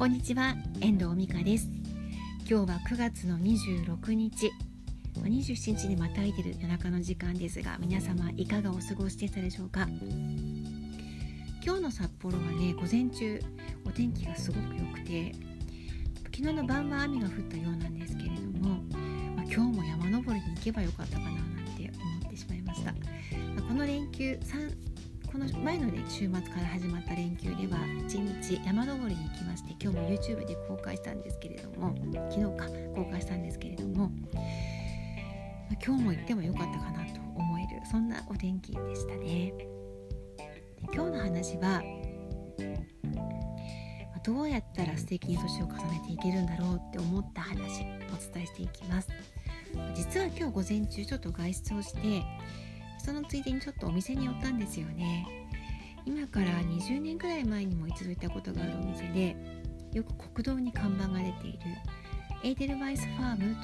こんにちは遠藤美香です。今日は9月の26日。27日にまたいでる夜中の時間ですが皆様いかがお過ごしでしたでしょうか？今日の札幌はね午前中お天気がすごく良くて昨日の晩は雨が降ったようなんですけれども、まあ、今日も山登りに行けばよかったかななんて思ってしまいました、まあ、この連休3この前の、ね、週末から始まった連休では1日山登りに行きまして今日も YouTube で公開したんですけれども昨日か公開したんですけれども、今日も行ってもよかったかなと思えるそんなお天気でしたね。今日の話はどうやったら素敵に年を重ねていけるんだろうって思った話お伝えしていきます。実は今日午前中ちょっと外出をしてそのついでにちょっとお店に寄ったんですよね。今から20年ぐらい前にも一度行ったことがあるお店でよく国道に看板が出ているエーデルワイスファームという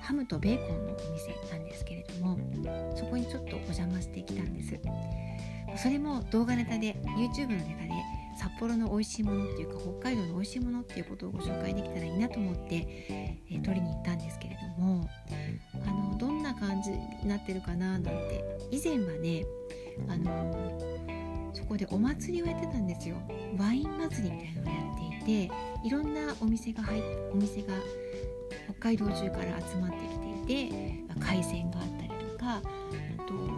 ハムとベーコンのお店なんですけれどもそこにちょっとお邪魔してきたんです。それも動画ネタで YouTube のネタで札幌の美味しいものっていうか北海道の美味しいものっていうことをご紹介できたらいいなと思って、えー、撮りに行ったんですけれどもあのどんな感じになってるかななんて以前はねあのそこでお祭りをやってたんですよ。ワイン祭りみたいなのをやっていていろんなお店が入お店が北海道中から集まってきていて海鮮があったりとかあと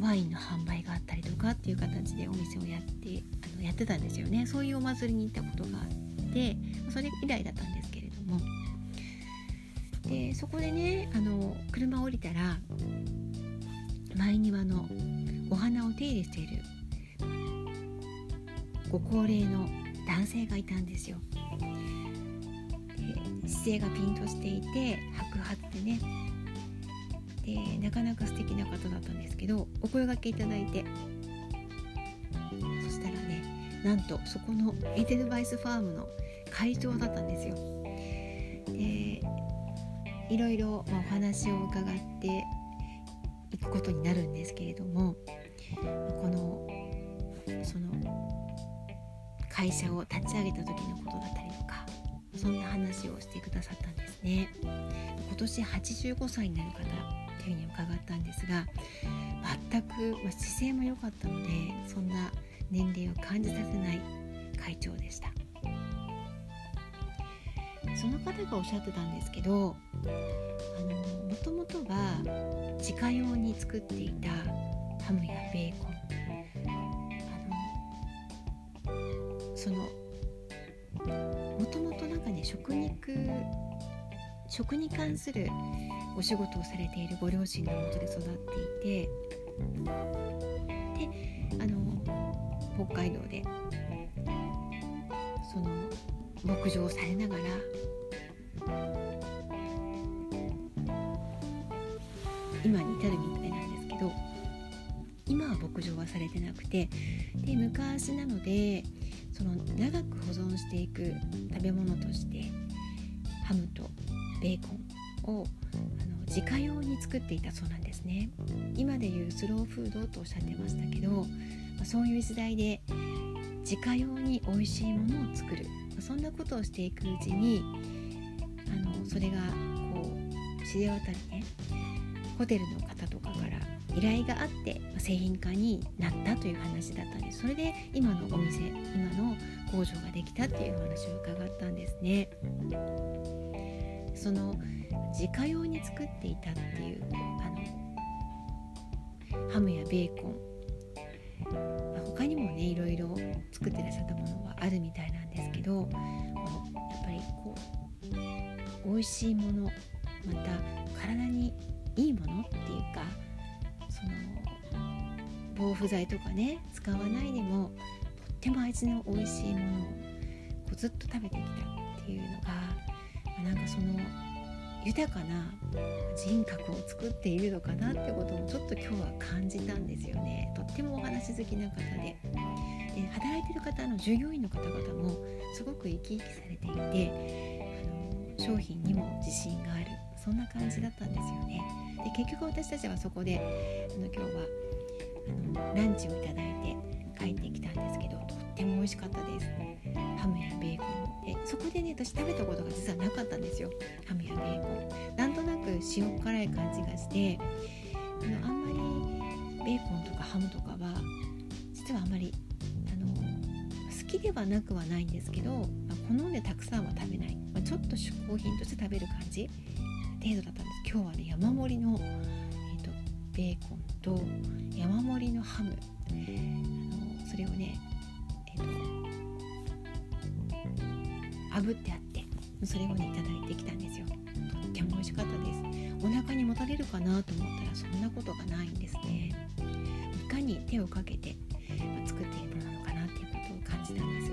ワインの販売があったりとかっていう形でお店をやってあのやってたんですよね。そういうお祭りに行ったことがあってそれ以来だったんですけれども。でそこでねあの車を降りたら前庭のお花を手入れしているご高齢の男性がいたんですよ。で姿勢がピンとしていて白髪でね。でなかなか素敵な方だったんです。どお声がけいただいて。そしたらねなんとそこのエデルバイスファームの会長だったんですよ。でいろいろ、ま、お話を伺っていくことになるんですけれどもこのその会社を立ち上げた時のことだったりとかそんな話をしてくださったんですね。今年85歳になる方というふうに伺ったんですが全く、まあ、姿勢も良かったのでそんな年齢を感じさせない会長でした。その方がおっしゃってたんですけどあのもともとは自家用に作っていたハムやベーコン。あのそのもともとなんかね食肉食に関するお仕事をされているご両親のもとで育っていてであの北海道でその牧場をされながら今に至るみたいなんですけど今は牧場はされてなくてで昔なのでその長く保存していく食べ物としてハムとベーコンをあの自家用に作っていたそうなんですね。今でいうスローフードとおっしゃってましたけど、まあ、そういう時代で自家用に美味しいものを作る、まあ、そんなことをしていくうちにあのそれがこう知れ渡りねホテルの方とかから依頼があって製品化になったという話だったんです。それで今のお店今の工場ができたっていう話を伺ったんですね。その自家用に作っていたっていうあのハムやベーコン。他にもねいろいろ作ってらっしゃったものはあるみたいなんですけどやっぱりこう美味しいものまた体にいいものっていうかその防腐剤とかね使わないでもとっても味の美味しいものをこうずっと食べてきたっていうのがなんかその豊かな人格を作っているのかなってこともちょっと今日は感じたんですよね。とってもお話好きな方で。で働いてる方の従業員の方々もすごく生き生きされていてあの商品にも自信がある。そんな感じだったんですよね。で結局私たちはそこであの今日はあのランチをいただいて帰ってきたんですけどても美味しかったです。ハムやベーコン。でそこでね私食べたことが実はなかったんですよ。ハムやベーコン。なんとなく塩辛い感じがしてあのあんまりベーコンとかハムとかは実はあんまりあの好きではなくはないんですけど、まあ、好んでたくさんは食べない、まあ、ちょっと嗜好品として食べる感じ程度だったんです。今日はね山盛りの、えーと、ベーコンと山盛りのハム。あのそれをね、炙ってあってそれをねいただいてきたんですよ。とっても美味しかったです。お腹にもたれるかなと思ったらそんなことがないんですね。いかに手をかけて作っているものなのかなっていうことを感じたんです。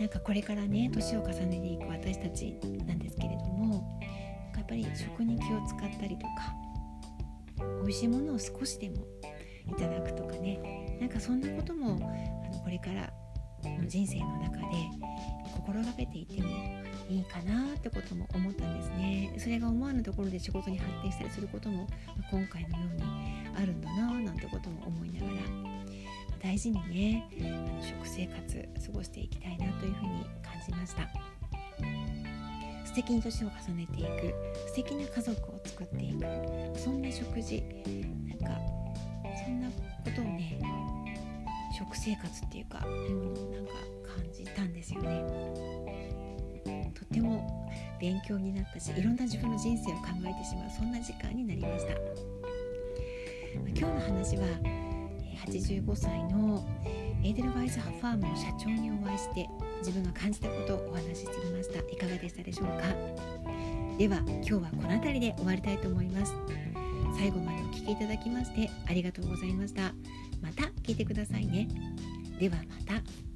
なんかこれからね年を重ねていく私たちなんですけれどもやっぱり食に気を使ったりとか美味しいものを少しでもいただくとかねなんかそんなこともあのこれからの人生の中で心がけていてもいいかなってことも思ったんですね。それが思わぬところで仕事に発展したりすることも今回のようにあるんだななんてことも思いながら大事にねあの食生活過ごしていきたいなというふうに感じました。素敵に年を重ねていく素敵な家族を作っていくそんな食事なんかそんな食生活っていうかいうものをなんか感じたんですよね。とても勉強になったしいろんな自分の人生を考えてしまうそんな時間になりました。今日の話は85歳のエーデルワイズ・ファームの社長にお会いして自分が感じたことをお話ししてみました。いかがでしたでしょうか？では今日はこの辺りで終わりたいと思います。最後までお聴きいただきましてありがとうございました。また聞いてくださいね。ではまた。